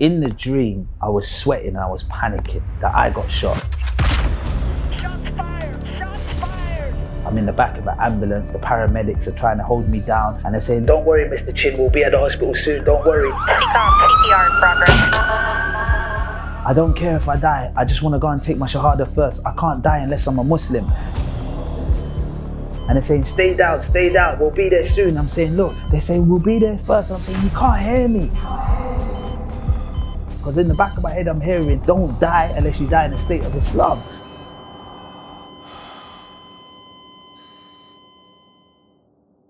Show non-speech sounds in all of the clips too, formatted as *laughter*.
In the dream, I was sweating and I was panicking that I got shot. Shots fired! Shots fired! I'm in the back of an ambulance. The paramedics are trying to hold me down and they're saying, Don't worry, Mr. Chin, we'll be at the hospital soon. Don't worry. CPR in progress. I don't care if I die. I just want to go and take my Shahada first. I can't die unless I'm a Muslim. And they're saying, Stay down, stay down. We'll be there soon. I'm saying, Look, they say, We'll be there first. I'm saying, You can't hear me. Because in the back of my head, I'm hearing, Don't die unless you die in the state of Islam.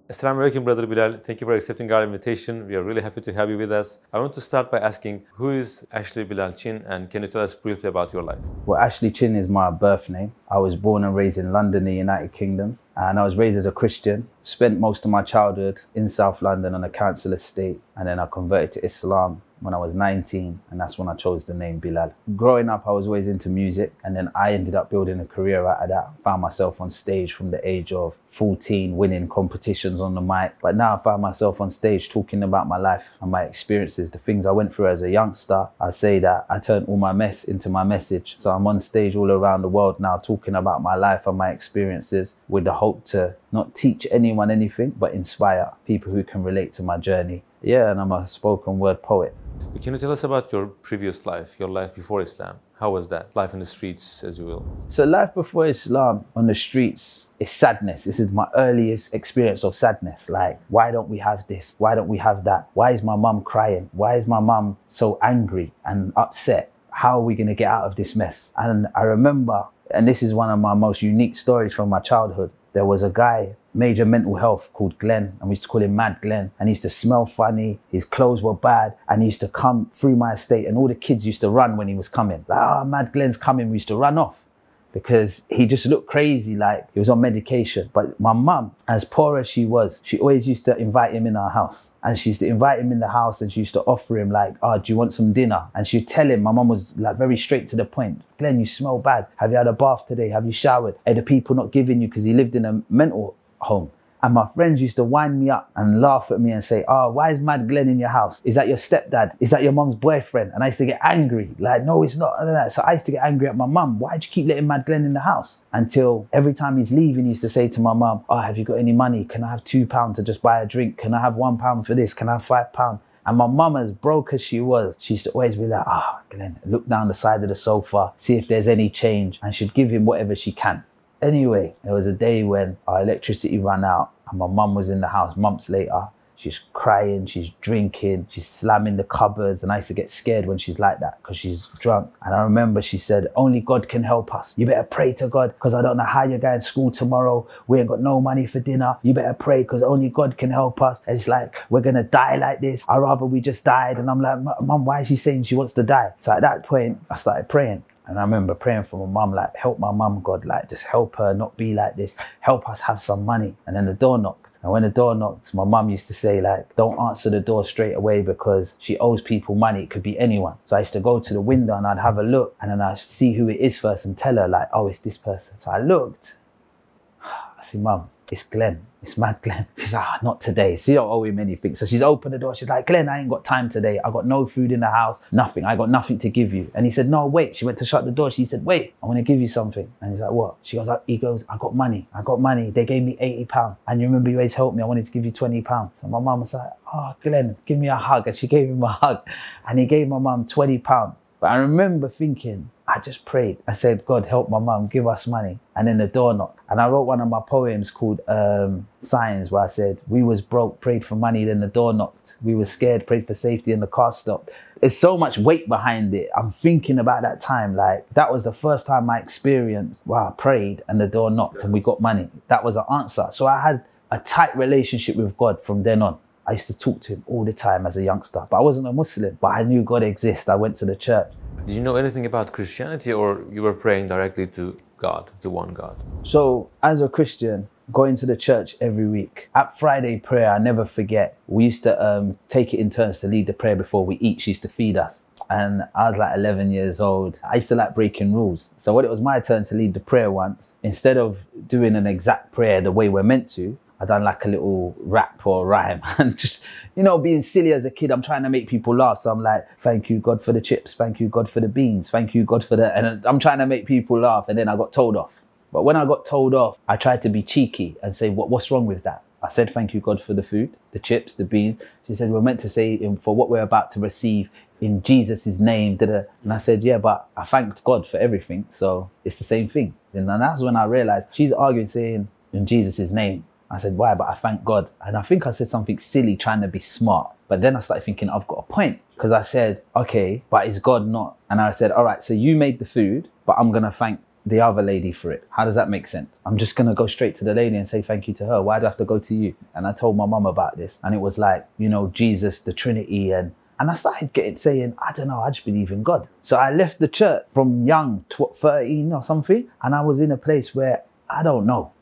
Assalamu alaikum, Brother Bilal. Thank you for accepting our invitation. We are really happy to have you with us. I want to start by asking, who is Ashley Bilal Chin and can you tell us briefly about your life? Well, Ashley Chin is my birth name. I was born and raised in London, the United Kingdom, and I was raised as a Christian. Spent most of my childhood in South London on a council estate, and then I converted to Islam when I was 19, and that's when I chose the name Bilal. Growing up, I was always into music, and then I ended up building a career out of that. Found myself on stage from the age of 14, winning competitions on the mic. But now I find myself on stage talking about my life and my experiences, the things I went through as a youngster. I say that I turned all my mess into my message. So I'm on stage all around the world now talking about my life and my experiences with the hope to not teach anyone anything, but inspire people who can relate to my journey. Yeah, and I'm a spoken word poet. Can you tell us about your previous life, your life before Islam? How was that? Life in the streets, as you will. So life before Islam on the streets is sadness. This is my earliest experience of sadness. Like, why don't we have this? Why don't we have that? Why is my mum crying? Why is my mum so angry and upset? How are we going to get out of this mess? And I remember, and this is one of my most unique stories from my childhood. There was a guy, major mental health, called Glenn, and we used to call him Mad Glenn. And he used to smell funny, his clothes were bad, and he used to come through my estate, and all the kids used to run when he was coming. Like, ah, Mad Glenn's coming, we used to run off because he just looked crazy like he was on medication. But my mum, as poor as she was, she always used to invite him in our house. And she used to invite him in the house and she used to offer him like, oh, do you want some dinner? And she'd tell him, my mum was like very straight to the point. Glenn, you smell bad. Have you had a bath today? Have you showered? Are the people not giving you because he lived in a mental home? And my friends used to wind me up and laugh at me and say, Oh, why is Mad Glenn in your house? Is that your stepdad? Is that your mom's boyfriend? And I used to get angry. Like, no, it's not. So I used to get angry at my mum. Why'd you keep letting Mad Glenn in the house? Until every time he's leaving, he used to say to my mum, Oh, have you got any money? Can I have two pounds to just buy a drink? Can I have one pound for this? Can I have five pounds? And my mum, as broke as she was, she used to always be like, ah, oh, Glenn, look down the side of the sofa, see if there's any change, and she'd give him whatever she can. Anyway, there was a day when our electricity ran out and my mum was in the house months later. She's crying, she's drinking, she's slamming the cupboards. And I used to get scared when she's like that because she's drunk. And I remember she said, Only God can help us. You better pray to God because I don't know how you're going to school tomorrow. We ain't got no money for dinner. You better pray because only God can help us. And it's like, We're going to die like this. I'd rather we just died. And I'm like, Mum, why is she saying she wants to die? So at that point, I started praying. And I remember praying for my mum, like, help my mum, God, like, just help her not be like this. Help us have some money. And then the door knocked. And when the door knocked, my mum used to say, like, don't answer the door straight away because she owes people money. It could be anyone. So I used to go to the window and I'd have a look and then I'd see who it is first and tell her, like, oh, it's this person. So I looked. *sighs* I said, mum, it's Glenn. It's mad Glenn. *laughs* She's like, ah, not today. She don't owe him anything. So she's opened the door. She's like, Glenn, I ain't got time today. I got no food in the house, nothing. I got nothing to give you. And he said, no, wait. She went to shut the door. She said, wait, I want to give you something. And he's like, what? She goes, he goes, I got money. I got money. They gave me 80 pounds. And you remember you always helped me. I wanted to give you 20 pounds. So my mum was like, oh, Glenn, give me a hug. And she gave him a hug. And he gave my mum 20 pounds. But I remember thinking, I just prayed. I said, God, help my mum, give us money. And then the door knocked. And I wrote one of my poems called um, Signs, where I said, We was broke, prayed for money, then the door knocked. We were scared, prayed for safety, and the car stopped. There's so much weight behind it. I'm thinking about that time. Like, that was the first time I experienced, wow, I prayed and the door knocked and we got money. That was an answer. So I had a tight relationship with God from then on. I used to talk to him all the time as a youngster, but I wasn't a Muslim, but I knew God exists. I went to the church. Did you know anything about Christianity or you were praying directly to God, to one God? So, as a Christian, going to the church every week. At Friday prayer, I never forget, we used to um, take it in turns to lead the prayer before we eat. She used to feed us. And I was like 11 years old. I used to like breaking rules. So when it was my turn to lead the prayer once, instead of doing an exact prayer the way we're meant to, I done like a little rap or rhyme *laughs* and just, you know, being silly as a kid, I'm trying to make people laugh. So I'm like, thank you, God, for the chips. Thank you, God, for the beans. Thank you, God, for the, and I'm trying to make people laugh. And then I got told off. But when I got told off, I tried to be cheeky and say, what, what's wrong with that? I said, thank you, God, for the food, the chips, the beans. She said, we're meant to say for what we're about to receive in Jesus' name. And I said, yeah, but I thanked God for everything. So it's the same thing. And that's when I realized she's arguing saying in Jesus' name. I said, why? But I thank God. And I think I said something silly trying to be smart. But then I started thinking, I've got a point. Because I said, okay, but is God not? And I said, all right, so you made the food, but I'm going to thank the other lady for it. How does that make sense? I'm just gonna go straight to the lady and say thank you to her. Why do I have to go to you? And I told my mum about this, and it was like, you know, Jesus, the Trinity, and and I started getting saying, I don't know, I just believe in God. So I left the church from young, tw- 13 or something, and I was in a place where I don't know.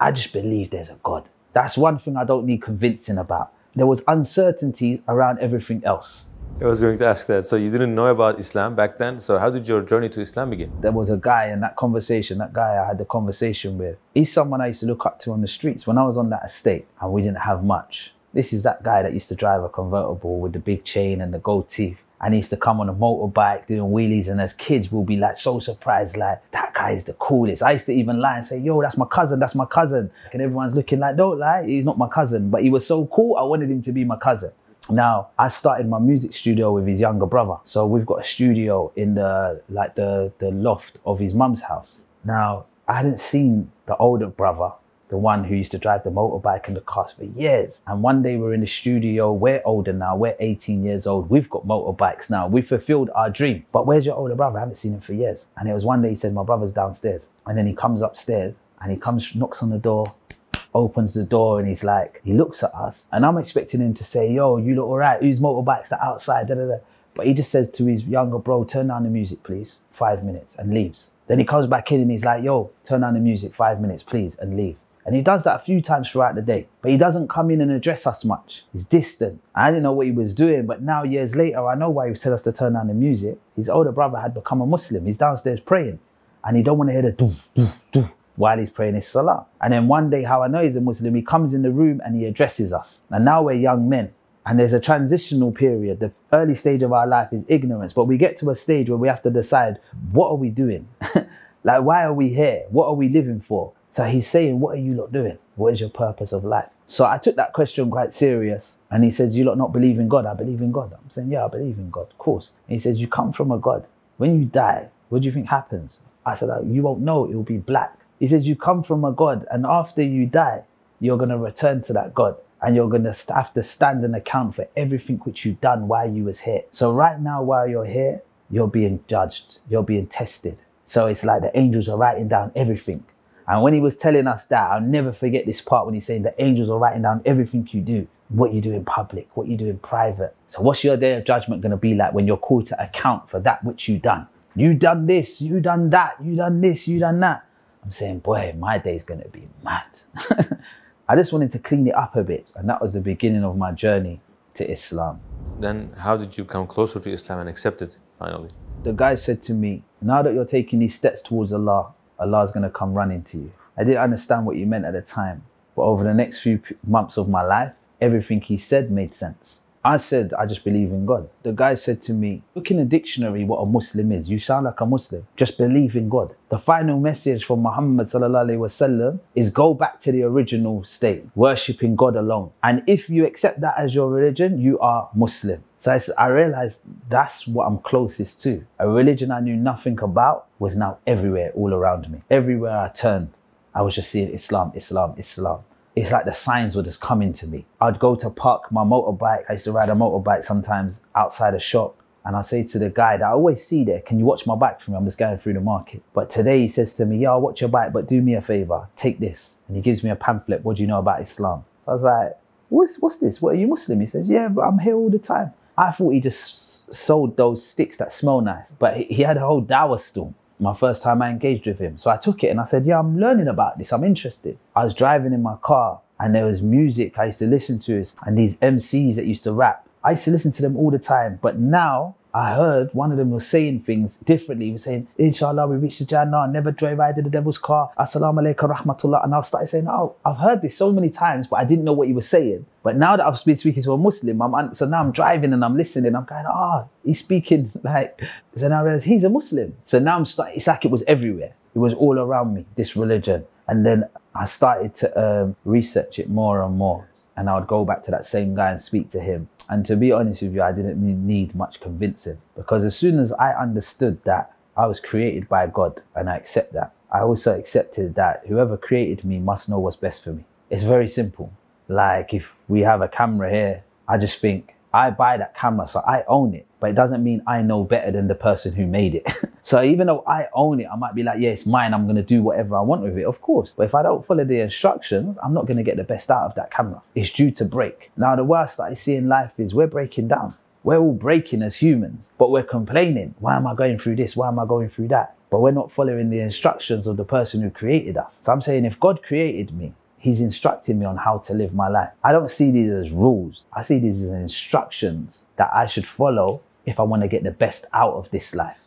I just believe there's a God. That's one thing I don't need convincing about. There was uncertainties around everything else. I was going to ask that. So you didn't know about Islam back then. So how did your journey to Islam begin? there was a guy in that conversation, that guy I had the conversation with, he's someone I used to look up to on the streets when I was on that estate and we didn't have much. This is that guy that used to drive a convertible with the big chain and the gold teeth. And he used to come on a motorbike doing wheelies, and as kids, we'll be like so surprised, like, that guy is the coolest. I used to even lie and say, Yo, that's my cousin, that's my cousin. And everyone's looking like, Don't lie, he's not my cousin. But he was so cool, I wanted him to be my cousin. Now, I started my music studio with his younger brother. So we've got a studio in the like the the loft of his mum's house. Now, I hadn't seen the older brother, the one who used to drive the motorbike and the cars for years. And one day we're in the studio, we're older now, we're 18 years old, we've got motorbikes now, we fulfilled our dream. But where's your older brother? I haven't seen him for years. And it was one day he said, My brother's downstairs. And then he comes upstairs and he comes, knocks on the door, opens the door and he's like, he looks at us, and I'm expecting him to say, Yo, you look all right, whose motorbike's that outside? Da, da, da. But he just says to his younger bro, Turn down the music, please, five minutes, and leaves. Then he comes back in and he's like, Yo, turn down the music, five minutes, please, and leave. And he does that a few times throughout the day, but he doesn't come in and address us much. He's distant. I didn't know what he was doing, but now years later, I know why he was telling us to turn down the music. His older brother had become a Muslim. He's downstairs praying, and he don't want to hear the doof, doof, doof while he's praying his salah. And then one day, how I know he's a Muslim, he comes in the room and he addresses us. And now we're young men. And there's a transitional period. The early stage of our life is ignorance, but we get to a stage where we have to decide what are we doing? *laughs* like, why are we here? What are we living for? So he's saying, What are you lot doing? What is your purpose of life? So I took that question quite serious. And he says, You lot not believe in God? I believe in God. I'm saying, Yeah, I believe in God, of course. And he says, You come from a God. When you die, what do you think happens? I said, "Oh, You won't know, it will be black. He says, You come from a God, and after you die, you're going to return to that God. And you're going to have to stand and account for everything which you've done while you was here. So right now, while you're here, you're being judged. You're being tested. So it's like the angels are writing down everything. And when he was telling us that, I'll never forget this part when he's saying the angels are writing down everything you do, what you do in public, what you do in private. So what's your day of judgment going to be like when you're called to account for that which you done? You done this, you done that, you done this, you done that. I'm saying, boy, my day's going to be mad. *laughs* I just wanted to clean it up a bit. And that was the beginning of my journey to Islam. Then how did you come closer to Islam and accept it finally? The guy said to me, now that you're taking these steps towards Allah, Allah's going to come running to you. I didn't understand what you meant at the time. But over the next few months of my life, everything he said made sense. I said, I just believe in God. The guy said to me, Look in the dictionary what a Muslim is. You sound like a Muslim. Just believe in God. The final message from Muhammad wasallam is go back to the original state, worshipping God alone. And if you accept that as your religion, you are Muslim. So I realized that's what I'm closest to. A religion I knew nothing about was now everywhere, all around me. Everywhere I turned, I was just seeing Islam, Islam, Islam. It's like the signs were just coming to me. I'd go to park my motorbike. I used to ride a motorbike sometimes outside a shop. And I'd say to the guy that I always see there, can you watch my bike for me? I'm just going through the market. But today he says to me, yeah, I'll watch your bike, but do me a favor, take this. And he gives me a pamphlet. What do you know about Islam? I was like, what's, what's this? What are you Muslim? He says, yeah, but I'm here all the time. I thought he just sold those sticks that smell nice, but he, had a whole dawah stall. My first time I engaged with him. So I took it and I said, Yeah, I'm learning about this. I'm interested. I was driving in my car and there was music I used to listen to and these MCs that used to rap. I used to listen to them all the time. But now I heard one of them was saying things differently. He was saying, Inshallah, we reached the Jannah, never drive either the devil's car. Assalamu alaikum rahmatullah. And I started saying, Oh, I've heard this so many times, but I didn't know what he was saying. But now that I've been speaking to a Muslim, I'm, so now I'm driving and I'm listening. I'm going, Ah, oh, he's speaking *laughs* like, so now I realize he's a Muslim. So now I'm starting, it's like it was everywhere. It was all around me, this religion. And then I started to um, research it more and more. And I would go back to that same guy and speak to him. And to be honest with you, I didn't need much convincing because as soon as I understood that I was created by God and I accept that, I also accepted that whoever created me must know what's best for me. It's very simple. Like if we have a camera here, I just think I buy that camera, so I own it. But it doesn't mean I know better than the person who made it. *laughs* so even though I own it, I might be like, yeah, it's mine. I'm to do whatever I want with it, of course. But if I don't follow the instructions, I'm not to get the best out of that camera. It's due to break. Now, the worst that I see in life is we're breaking down. We're all breaking as humans, but we're complaining. Why am I going through this? Why am I going through that? But we're not following the instructions of the person who created us. So I'm saying if God created me, He's instructing me on how to live my life. I don't see these as rules. I see these as instructions that I should follow if I want to get the best out of this life.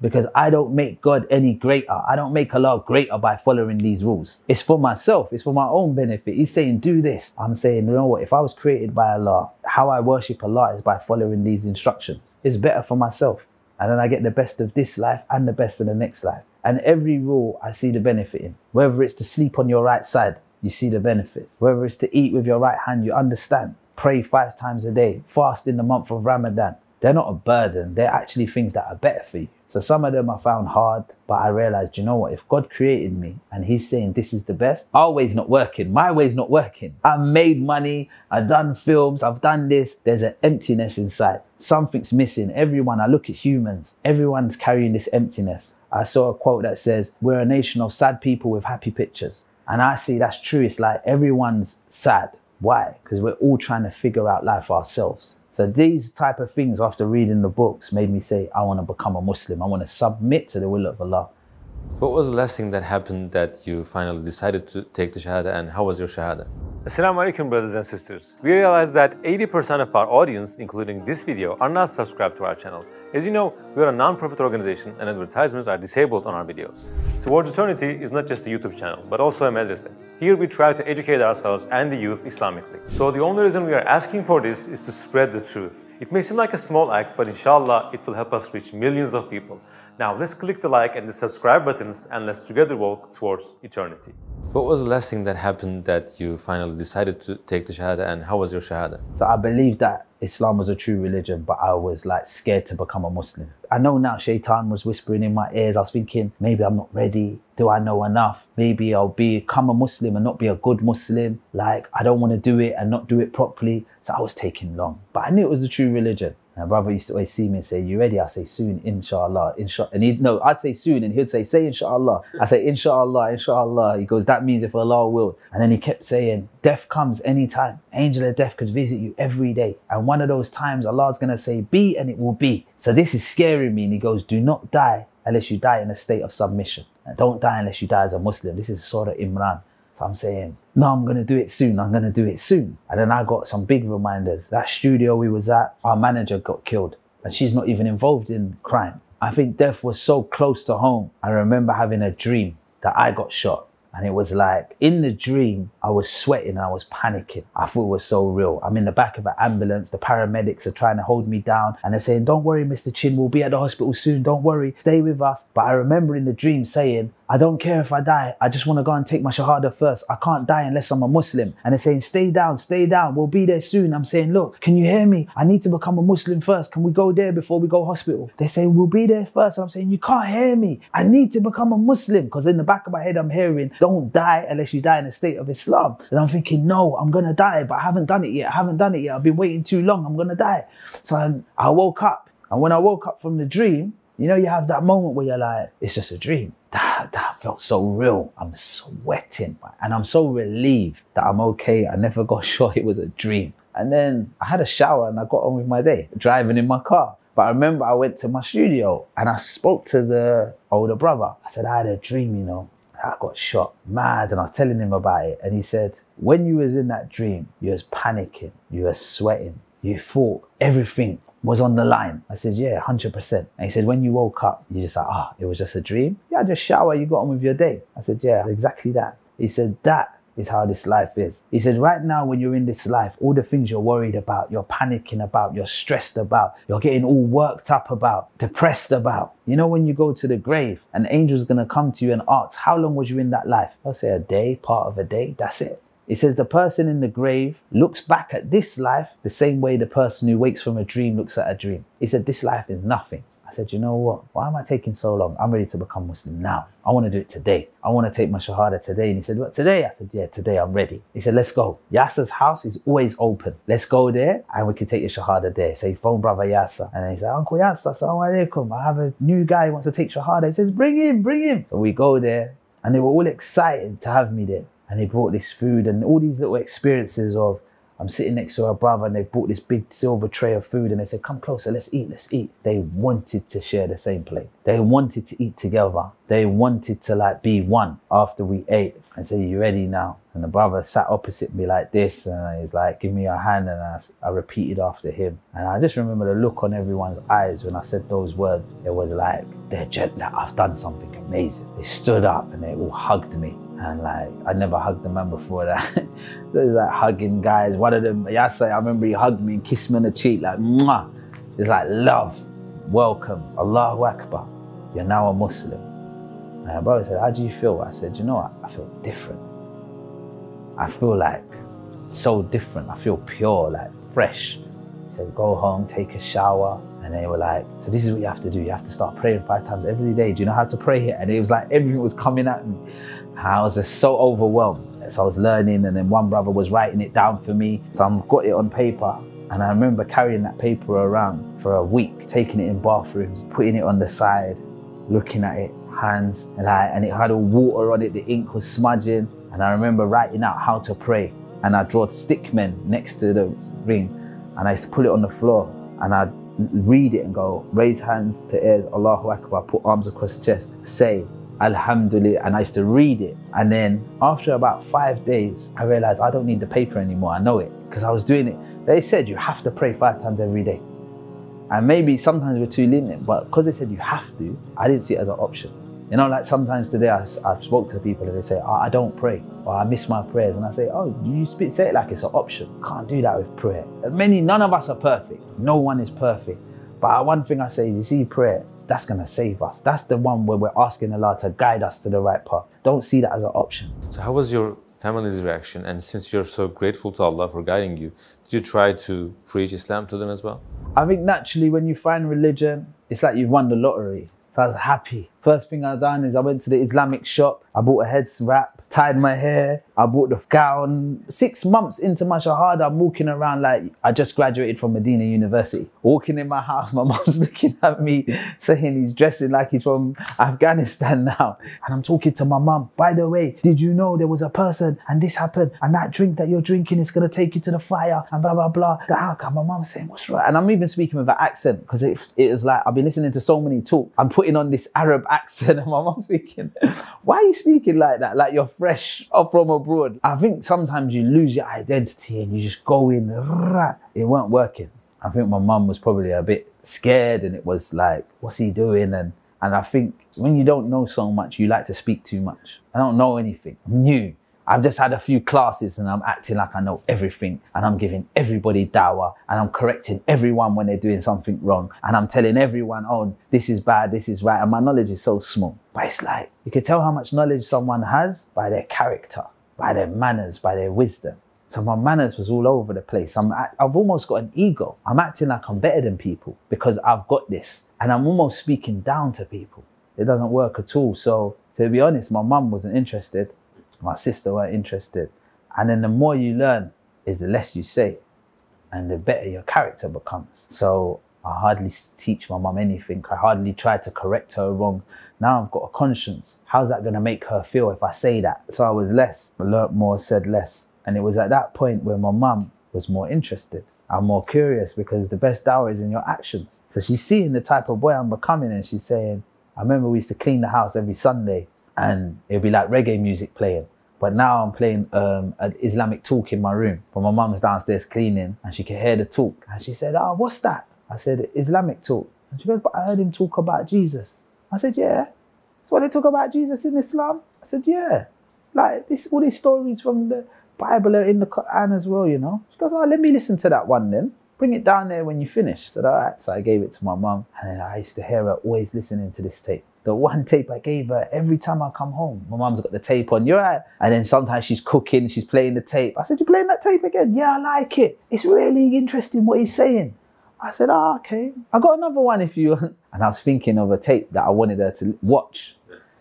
Because I don't make God any greater. I don't make Allah greater by following these rules. It's for myself. It's for my own benefit. He's saying, do this. I'm saying, you know what? If I was created by Allah, how I worship Allah is by following these instructions. It's better for myself. And then I get the best of this life and the best of the next life. And every rule I see the benefit in. Whether it's to sleep on your right side, you see the benefits. Whether it's to eat with your right hand, you understand. Pray five times a day, fast in the month of Ramadan. They're not a burden, they're actually things that are better for you. So some of them I found hard, but I realized, you know what, if God created me and He's saying this is the best, our way's not working. My way's not working. I've made money, I've done films, I've done this. There's an emptiness inside. Something's missing. Everyone, I look at humans, everyone's carrying this emptiness. I saw a quote that says, We're a nation of sad people with happy pictures. And I see that's true. It's like everyone's sad. Why? Because we're all trying to figure out life ourselves. So these type of things after reading the books made me say, I want to become a Muslim. I want to submit to the will of Allah. What was the last thing that happened that you finally decided to take the Shahada and how was your Shahada? Assalamu alaikum brothers and sisters. We realize that 80% of our audience, including this video, are not subscribed to our channel. As you know, we are a non-profit organization and advertisements are disabled on our videos. Towards Eternity is not just a YouTube channel, but also a madrasa. Here we try to educate ourselves and the youth Islamically. So the only reason we are asking for this is to spread the truth. It may seem like a small act, but inshallah, it will help us reach millions of people. Now let's click the like and the subscribe buttons and let's together walk towards eternity. What was the last thing that happened that you finally decided to take the Shahada and how was your Shahada? So I believe that Islam was a true religion, but I was like scared to become a Muslim. I know now Shaitan was whispering in my ears. I was thinking, maybe I'm not ready. Do I know enough? Maybe I'll become a Muslim and not be a good Muslim. Like, I don't want to do it and not do it properly. So I was taking long. But I knew it was a true religion. My brother used to always see me and say, You ready? I say, Soon, inshallah. Inshallah. And he'd no, I'd say soon, and he'd say, Say inshallah. I say, Inshallah, inshallah. He goes, That means if Allah will. And then he kept saying, Death comes anytime. Angel of death could visit you every day. And one of those times, Allah's going to say, Be, and it will be. So this is scaring me. And he goes, Do not die unless you die in a state of submission. And don't die unless you die as a Muslim. This is Surah Imran. So I'm saying, no, I'm going to do it soon. I'm going to do it soon. And then I got some big reminders. That studio we was at, our manager got killed and she's not even involved in crime. I think death was so close to home. I remember having a dream that I got shot and it was like in the dream, I was sweating and I was panicking. I thought it was so real. I'm in the back of an ambulance. The paramedics are trying to hold me down and they're saying, Don't worry, Mr. Chin, we'll be at the hospital soon. Don't worry, stay with us. But I remember in the dream saying, I don't care if I die. I just want to go and take my Shahada first. I can't die unless I'm a Muslim. And they're saying, stay down, stay down. We'll be there soon. I'm saying, look, can you hear me? I need to become a Muslim first. Can we go there before we go hospital? They're saying, we'll be there first. I'm saying, you can't hear me. I need to become a Muslim. Because in the back of my head, I'm hearing, don't die unless you die in a state of Islam. And I'm thinking, no, I'm going to die, but I haven't done it yet. I haven't done it yet. I've been waiting too long. I'm going to die. So I woke up. And when I woke up from the dream, you know, you have that moment where you're like, it's just a dream. That, that felt so real. I'm sweating and I'm so relieved that I'm okay. I never got *laughs* sure it was a dream. And then I had a shower and I got on with my day, driving in my car. But I remember I went to my studio and I spoke to the older brother. I said, I had a dream, you know. I got shot mad and I was telling him about it. And he said, when you was in that dream, you was panicking, you was sweating, you thought everything was on the line. I said, yeah, 100%. And he said, when you woke up, you just like, ah, it was just a dream? Yeah, just shower, you got on with your day. I said, yeah, exactly that. He said, that is how this life is. He said, right now, when you're in this life, all the things you're worried about, you're panicking about, you're stressed about, you're getting all worked up about, depressed about. You know, when you go to the grave, an angel's gonna come to you and ask, how long was you in that life? I'll say a day, part of a day, that's it. It says the person in the grave looks back at this life the same way the person who wakes from a dream looks at a dream. He said, This life is nothing. I said, You know what? Why am I taking so long? I'm ready to become Muslim now. I want to do it today. I want to take my Shahada today. And he said, What, today? I said, Yeah, today I'm ready. He said, Let's go. Yasser's house is always open. Let's go there and we can take your Shahada there. So he phoned brother Yasser and he said, Uncle Yasser, Assalamu alaikum. I have a new guy who wants to take Shahada. He says, Bring him, bring him. So we go there and they were all excited to have me there and they brought this food and all these little experiences of I'm sitting next to a brother and they brought this big silver tray of food and they said, Come closer, let's eat, let's eat. They wanted to share the same plate. They wanted to eat together. They wanted to like be one after we ate and say, You ready now? And the brother sat opposite me like this and he's like, Give me your hand. And I, I repeated after him. And I just remember the look on everyone's eyes when I said those words. It was like, They're like, I've done something amazing. They stood up and they all hugged me and like I never hugged a man before that. *laughs* it was like hugging guys. One of them, Yasser, I remember he hugged me and kissed me on the cheek, like mwah. It's like love, welcome, Allahu Akbar. You're now a Muslim. And my brother said, How do you feel? I said, You know what? I feel different. I feel like so different. I feel pure, like fresh. Said, Go home, take a shower. And they were like, So this is what you have to do. You have to start praying five times every day. Do you know how to pray here? And it was like everything was coming at me. I was just so overwhelmed. So I was learning, and then one brother was writing it down for me. So I've got it on paper. And I remember carrying that paper around for a week, taking it in bathrooms, putting it on the side, looking at it, hands, and, I, and it had all water on it, the ink was smudging. And I remember writing out how to pray. And I drew stick men next to the ring, and I used to put it on the floor, and I'd read it and go, raise hands to ears, Allahu Akbar, put arms across chest, say, Alhamdulillah, and I used to read it. And then after about five days, I realized I don't need the paper anymore. I know it because I was doing it. They said you have to pray five times every day. And maybe sometimes we're too lenient, but because they said you have to, I didn't see it as an option. You know, like sometimes today I, I've spoke to people and they say, oh, I don't pray or I miss my prayers. And I say, oh, you speak, say it like it's an option. Can't do that with prayer. Many, none of us are perfect. No one is perfect. But one thing I say, you see, prayer, that's going to save us. That's the one where we're asking Allah to guide us to the right path. Don't see that as an option. So, how was your family's reaction? And since you're so grateful to Allah for guiding you, did you try to preach Islam to them as well? I think naturally, when you find religion, it's like you've won the lottery. So I was happy. First thing I done is I went to the Islamic shop. I bought a head wrap, tied my hair. I bought the gown. Six months into my shahada, I'm walking around like I just graduated from Medina University. Walking in my house, my *laughs* mom's looking at me, saying he's dressing like he's from Afghanistan *laughs* now. And I'm talking to my mom. By the way, did you know there was a person and this happened and that drink that you're drinking is gonna take you to the fire and blah blah blah. The outcome. My mom's saying, "What's right?" And I'm even speaking with an accent because it, it was like I've been listening to so many talks. I'm putting on this Arab *laughs* accent, and my mom's speaking. Why are you speaking like that? Like you're fresh from abroad. I think sometimes you lose your identity and you just go in. It weren't working. I think my mum was probably a bit scared and it was like, what's he doing? And and I think when you don't know so much, you like to speak too much. I don't know anything. I'm new. I've just had a few classes and I'm acting like I know everything and I'm giving everybody dawah and I'm correcting everyone when they're doing something wrong and I'm telling everyone, oh, this is bad, this is right. And my knowledge is so small. But it's like, you can tell how much knowledge someone has by their character, by their manners, by their wisdom. So my manners was all over the place. I'm, I've almost got an ego. I'm acting like I'm better than people because I've got this. And I'm almost speaking down to people. It doesn't work at all. So to be honest, my mum wasn't interested. My sister weren't interested. And then the more you learn is the less you say and the better your character becomes. So I hardly teach my mum anything. I hardly try to correct her wrong. Now I've got a conscience. How's that going to make her feel if I say that? So I was less, I learnt more, said less. And it was at that point where my mum was more interested. I'm more curious because the best dawah is in your actions. So she's seeing the type of boy I'm becoming and she's saying, I remember we used to clean the house every Sunday and it'd be like reggae music playing. But now I'm playing um, an Islamic talk in my room. But my mum's downstairs cleaning and she could hear the talk. And she said, Oh, what's that? I said, Islamic talk. And she goes, but I heard him talk about Jesus. I said, yeah. So when they talk about Jesus in Islam? I said, yeah. Like this, all these stories from the Bible are in the Quran as well, you know. She goes, oh, let me listen to that one then. Bring it down there when you finish. I said, all right. So I gave it to my mum. And I used to hear her always listening to this tape. The one tape I gave her every time I come home. My mum's got the tape on, you're right. And then sometimes she's cooking, she's playing the tape. I said, You're playing that tape again? Yeah, I like it. It's really interesting what he's saying. I said, Oh, okay. I got another one if you want. *laughs* And I was thinking of a tape that I wanted her to watch.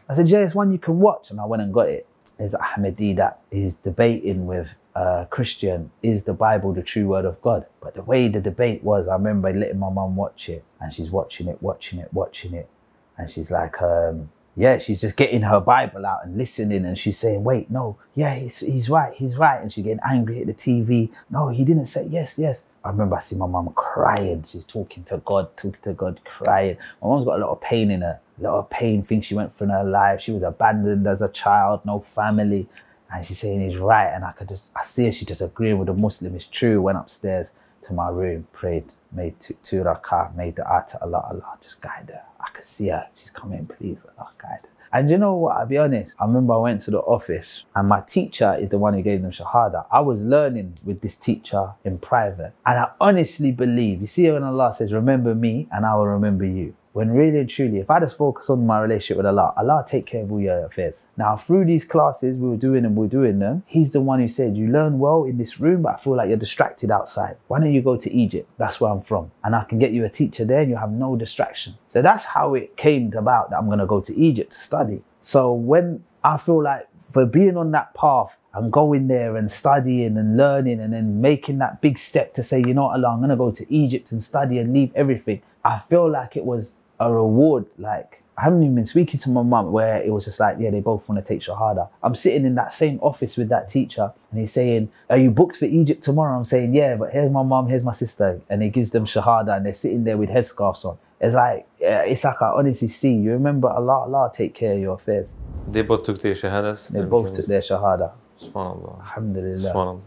I said, Yeah, it's one you can watch. And I went and got it. It's Ahmed Deedat is debating with a Christian, is the Bible the true word of God? But the way the debate was, I remember letting my mum watch it and she's watching it, watching it, watching it. And she's like, um, yeah, she's just getting her Bible out and listening, and she's saying, "Wait, no, yeah, he's, he's right, he's right," and she's getting angry at the TV. No, he didn't say yes, yes. I remember I see my mum crying. She's talking to God, talking to God, crying. My mum's got a lot of pain in her, a lot of pain, things she went through in her life. She was abandoned as a child, no family, and she's saying he's right. And I could just, I see her, she just agreeing with the Muslim. It's true. Went upstairs to my room, prayed, made two, two rakah, made the to Allah, Allah, just guide her. I can see her. She's coming, please, Allah, guide her. And you know what? I'll be honest. I remember I went to the office and my teacher is the one who gave them Shahada. I was learning with this teacher in private. And I honestly believe, you see when Allah says, remember me and I will remember you. When really and truly, if I just focus on my relationship with Allah, Allah take care of all your affairs. Now, through these classes we were doing and we are doing them, He's the one who said, You learn well in this room, but I feel like you're distracted outside. Why don't you go to Egypt? That's where I'm from. And I can get you a teacher there and you'll have no distractions. So that's how it came about that I'm going to go to Egypt to study. So when I feel like for being on that path, I'm going there and studying and learning and then making that big step to say, you know what, Allah, I'm going to go to Egypt and study and leave everything. I feel like it was a reward. Like I haven't even been speaking to my mum where it was just like, yeah, they both want to take Shahada. I'm sitting in that same office with that teacher and he's saying, Are you booked for Egypt tomorrow? I'm saying, Yeah, but here's my mum, here's my sister. And he gives them Shahada and they're sitting there with headscarves on. It's like, it's like I honestly see. You remember Allah, Allah take care of your affairs. They both took their shahadas? They both took their Shahada. Subhanallah. Alhamdulillah. Subhanallah.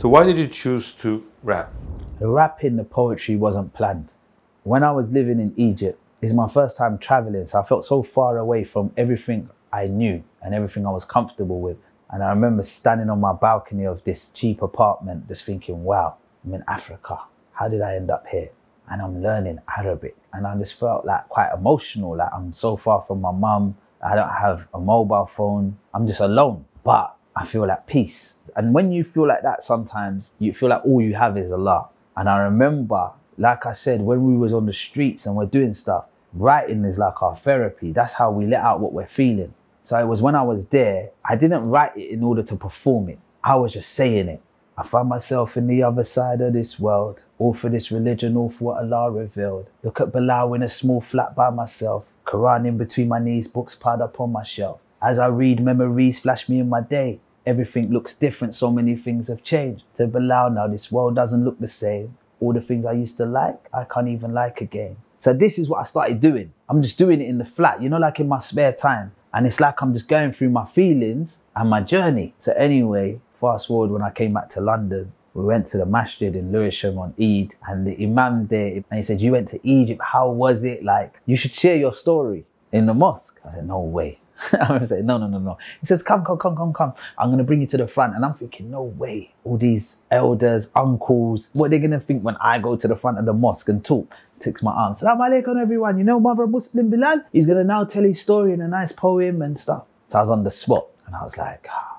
So why did you choose to rap? The rapping, the poetry wasn't planned. When I was living in Egypt, it's my first time traveling, so I felt so far away from everything I knew and everything I was comfortable with. And I remember standing on my balcony of this cheap apartment, just thinking, wow, I'm in Africa. How did I end up here? And I'm learning Arabic. And I just felt like quite emotional, like I'm so far from my mum. I don't have a mobile phone. I'm just alone. But I feel at peace. And when you feel like that, sometimes you feel like all you have is Allah. And I remember, like I said, when we was on the streets and we're doing stuff, writing is like our therapy. That's how we let out what we're feeling. So it was when I was there, I didn't write it in order to perform it. I was just saying it. I found myself in the other side of this world, all for this religion, all for what Allah revealed. Look at Bilal in a small flat by myself, Quran in between my knees, books piled up on my shelf. As I read, memories flash me in my day. Everything looks different, so many things have changed. To Bilal now, this world doesn't look the same. All the things I used to like, I can't even like again. So this is what I started doing. I'm just doing it in the flat, you know, like in my spare time. And it's like I'm just going through my feelings and my journey. So anyway, fast forward when I came back to London, we went to the masjid in Lewisham on Eid and the imam there, and he said, you went to Egypt, how was it? Like, you should share your story in the mosque. I said, no way. I was like, no, no, no, no. He says, come, come, come, come, come. I'm going to bring you to the front. And I'm thinking, no way. All these elders, uncles, what are they going to think when I go to the front of the mosque and talk? Takes my arm. Salam alaikum, everyone. You know, Mother Muslim Bilal? He's going to now tell his story in a nice poem and stuff. So I was on the spot and I was like, ah.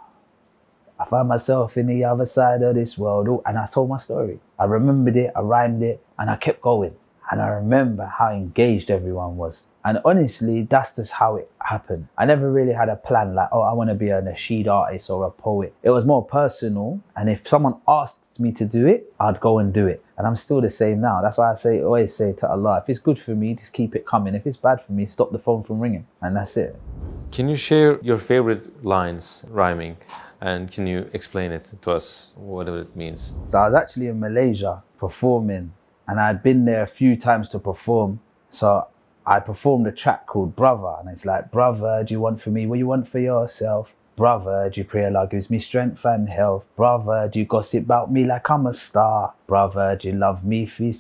I found myself in the other side of this world. And I told my story. I remembered it, I rhymed it, and I kept going. And I remember how engaged everyone was. And honestly, that's just how it happened. I never really had a plan like, oh, I want to be a nasheed artist or a poet. It was more personal. And if someone asked me to do it, I'd go and do it. And I'm still the same now. That's why I say, always say to Allah, if it's good for me, just keep it coming. If it's bad for me, stop the phone from ringing. And that's it. Can you share your favorite lines rhyming? And can you explain it to us, whatever it means? So I was actually in Malaysia performing and I'd been there a few times to perform. So I performed a track called Brother, and it's like, Brother, do you want for me what you want for yourself? Brother, do you pray Allah gives me strength and health? Brother, do you gossip about me like I'm a star? Brother, do you love me fi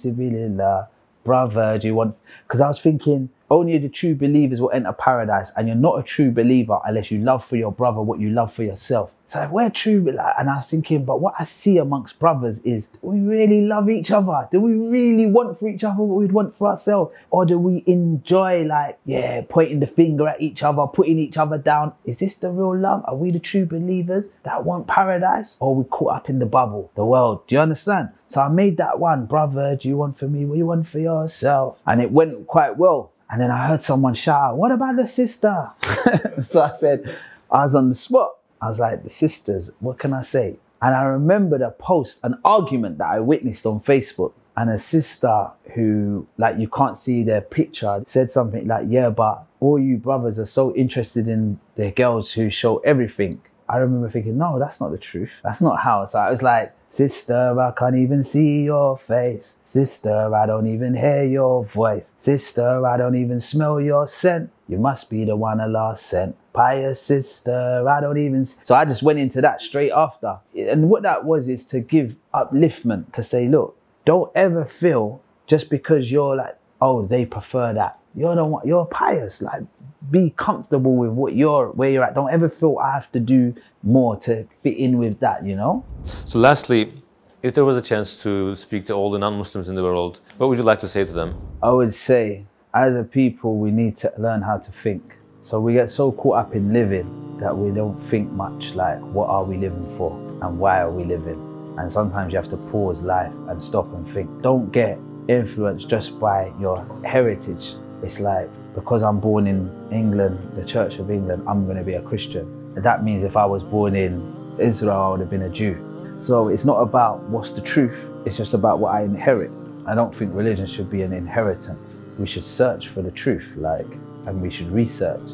brother, do you want? Because I was thinking, only the true believers will enter paradise, and you're not a true believer unless you love for your brother what you love for yourself. So we're true, and I was thinking, but what I see amongst brothers is, we really love each other? Do we really want for each other what we'd want for ourselves, or do we enjoy like, yeah, pointing the finger at each other, putting each other down? Is this the real love? Are we the true believers that want paradise, or we caught up in the bubble, the world? Do you understand? So I made that one, brother. Do you want for me what you want for yourself? And it went quite well. And then I heard someone shout, What about the sister? *laughs* so I said, I was on the spot. I was like, The sisters, what can I say? And I remembered a post, an argument that I witnessed on Facebook. And a sister who, like, you can't see their picture said something like, Yeah, but all you brothers are so interested in their girls who show everything. I remember thinking, no, that's not the truth. That's not how. So I was like, sister, I can't even see your face. Sister, I don't even hear your voice. Sister, I don't even smell your scent. You must be the one I last sent. Pious sister, I don't even. So I just went into that straight after. And what that was is to give upliftment, to say, look, don't ever feel just because you're like, oh, they prefer that. You're the one, you're pious. Like, be comfortable with what you're, where you're at. Don't ever feel I have to do more to fit in with that, you know? So, lastly, if there was a chance to speak to all the non Muslims in the world, what would you like to say to them? I would say, as a people, we need to learn how to think. So we get so caught up in living that we don't think much like, what are we living for and why are we living? And sometimes you have to pause life and stop and think. Don't get influenced just by your heritage. It's like, because I'm born in England, the Church of England, I'm going to be a Christian. That means if I was born in Israel, I would have been a Jew. So it's not about what's the truth, it's just about what I inherit. I don't think religion should be an inheritance. We should search for the truth, like, and we should research.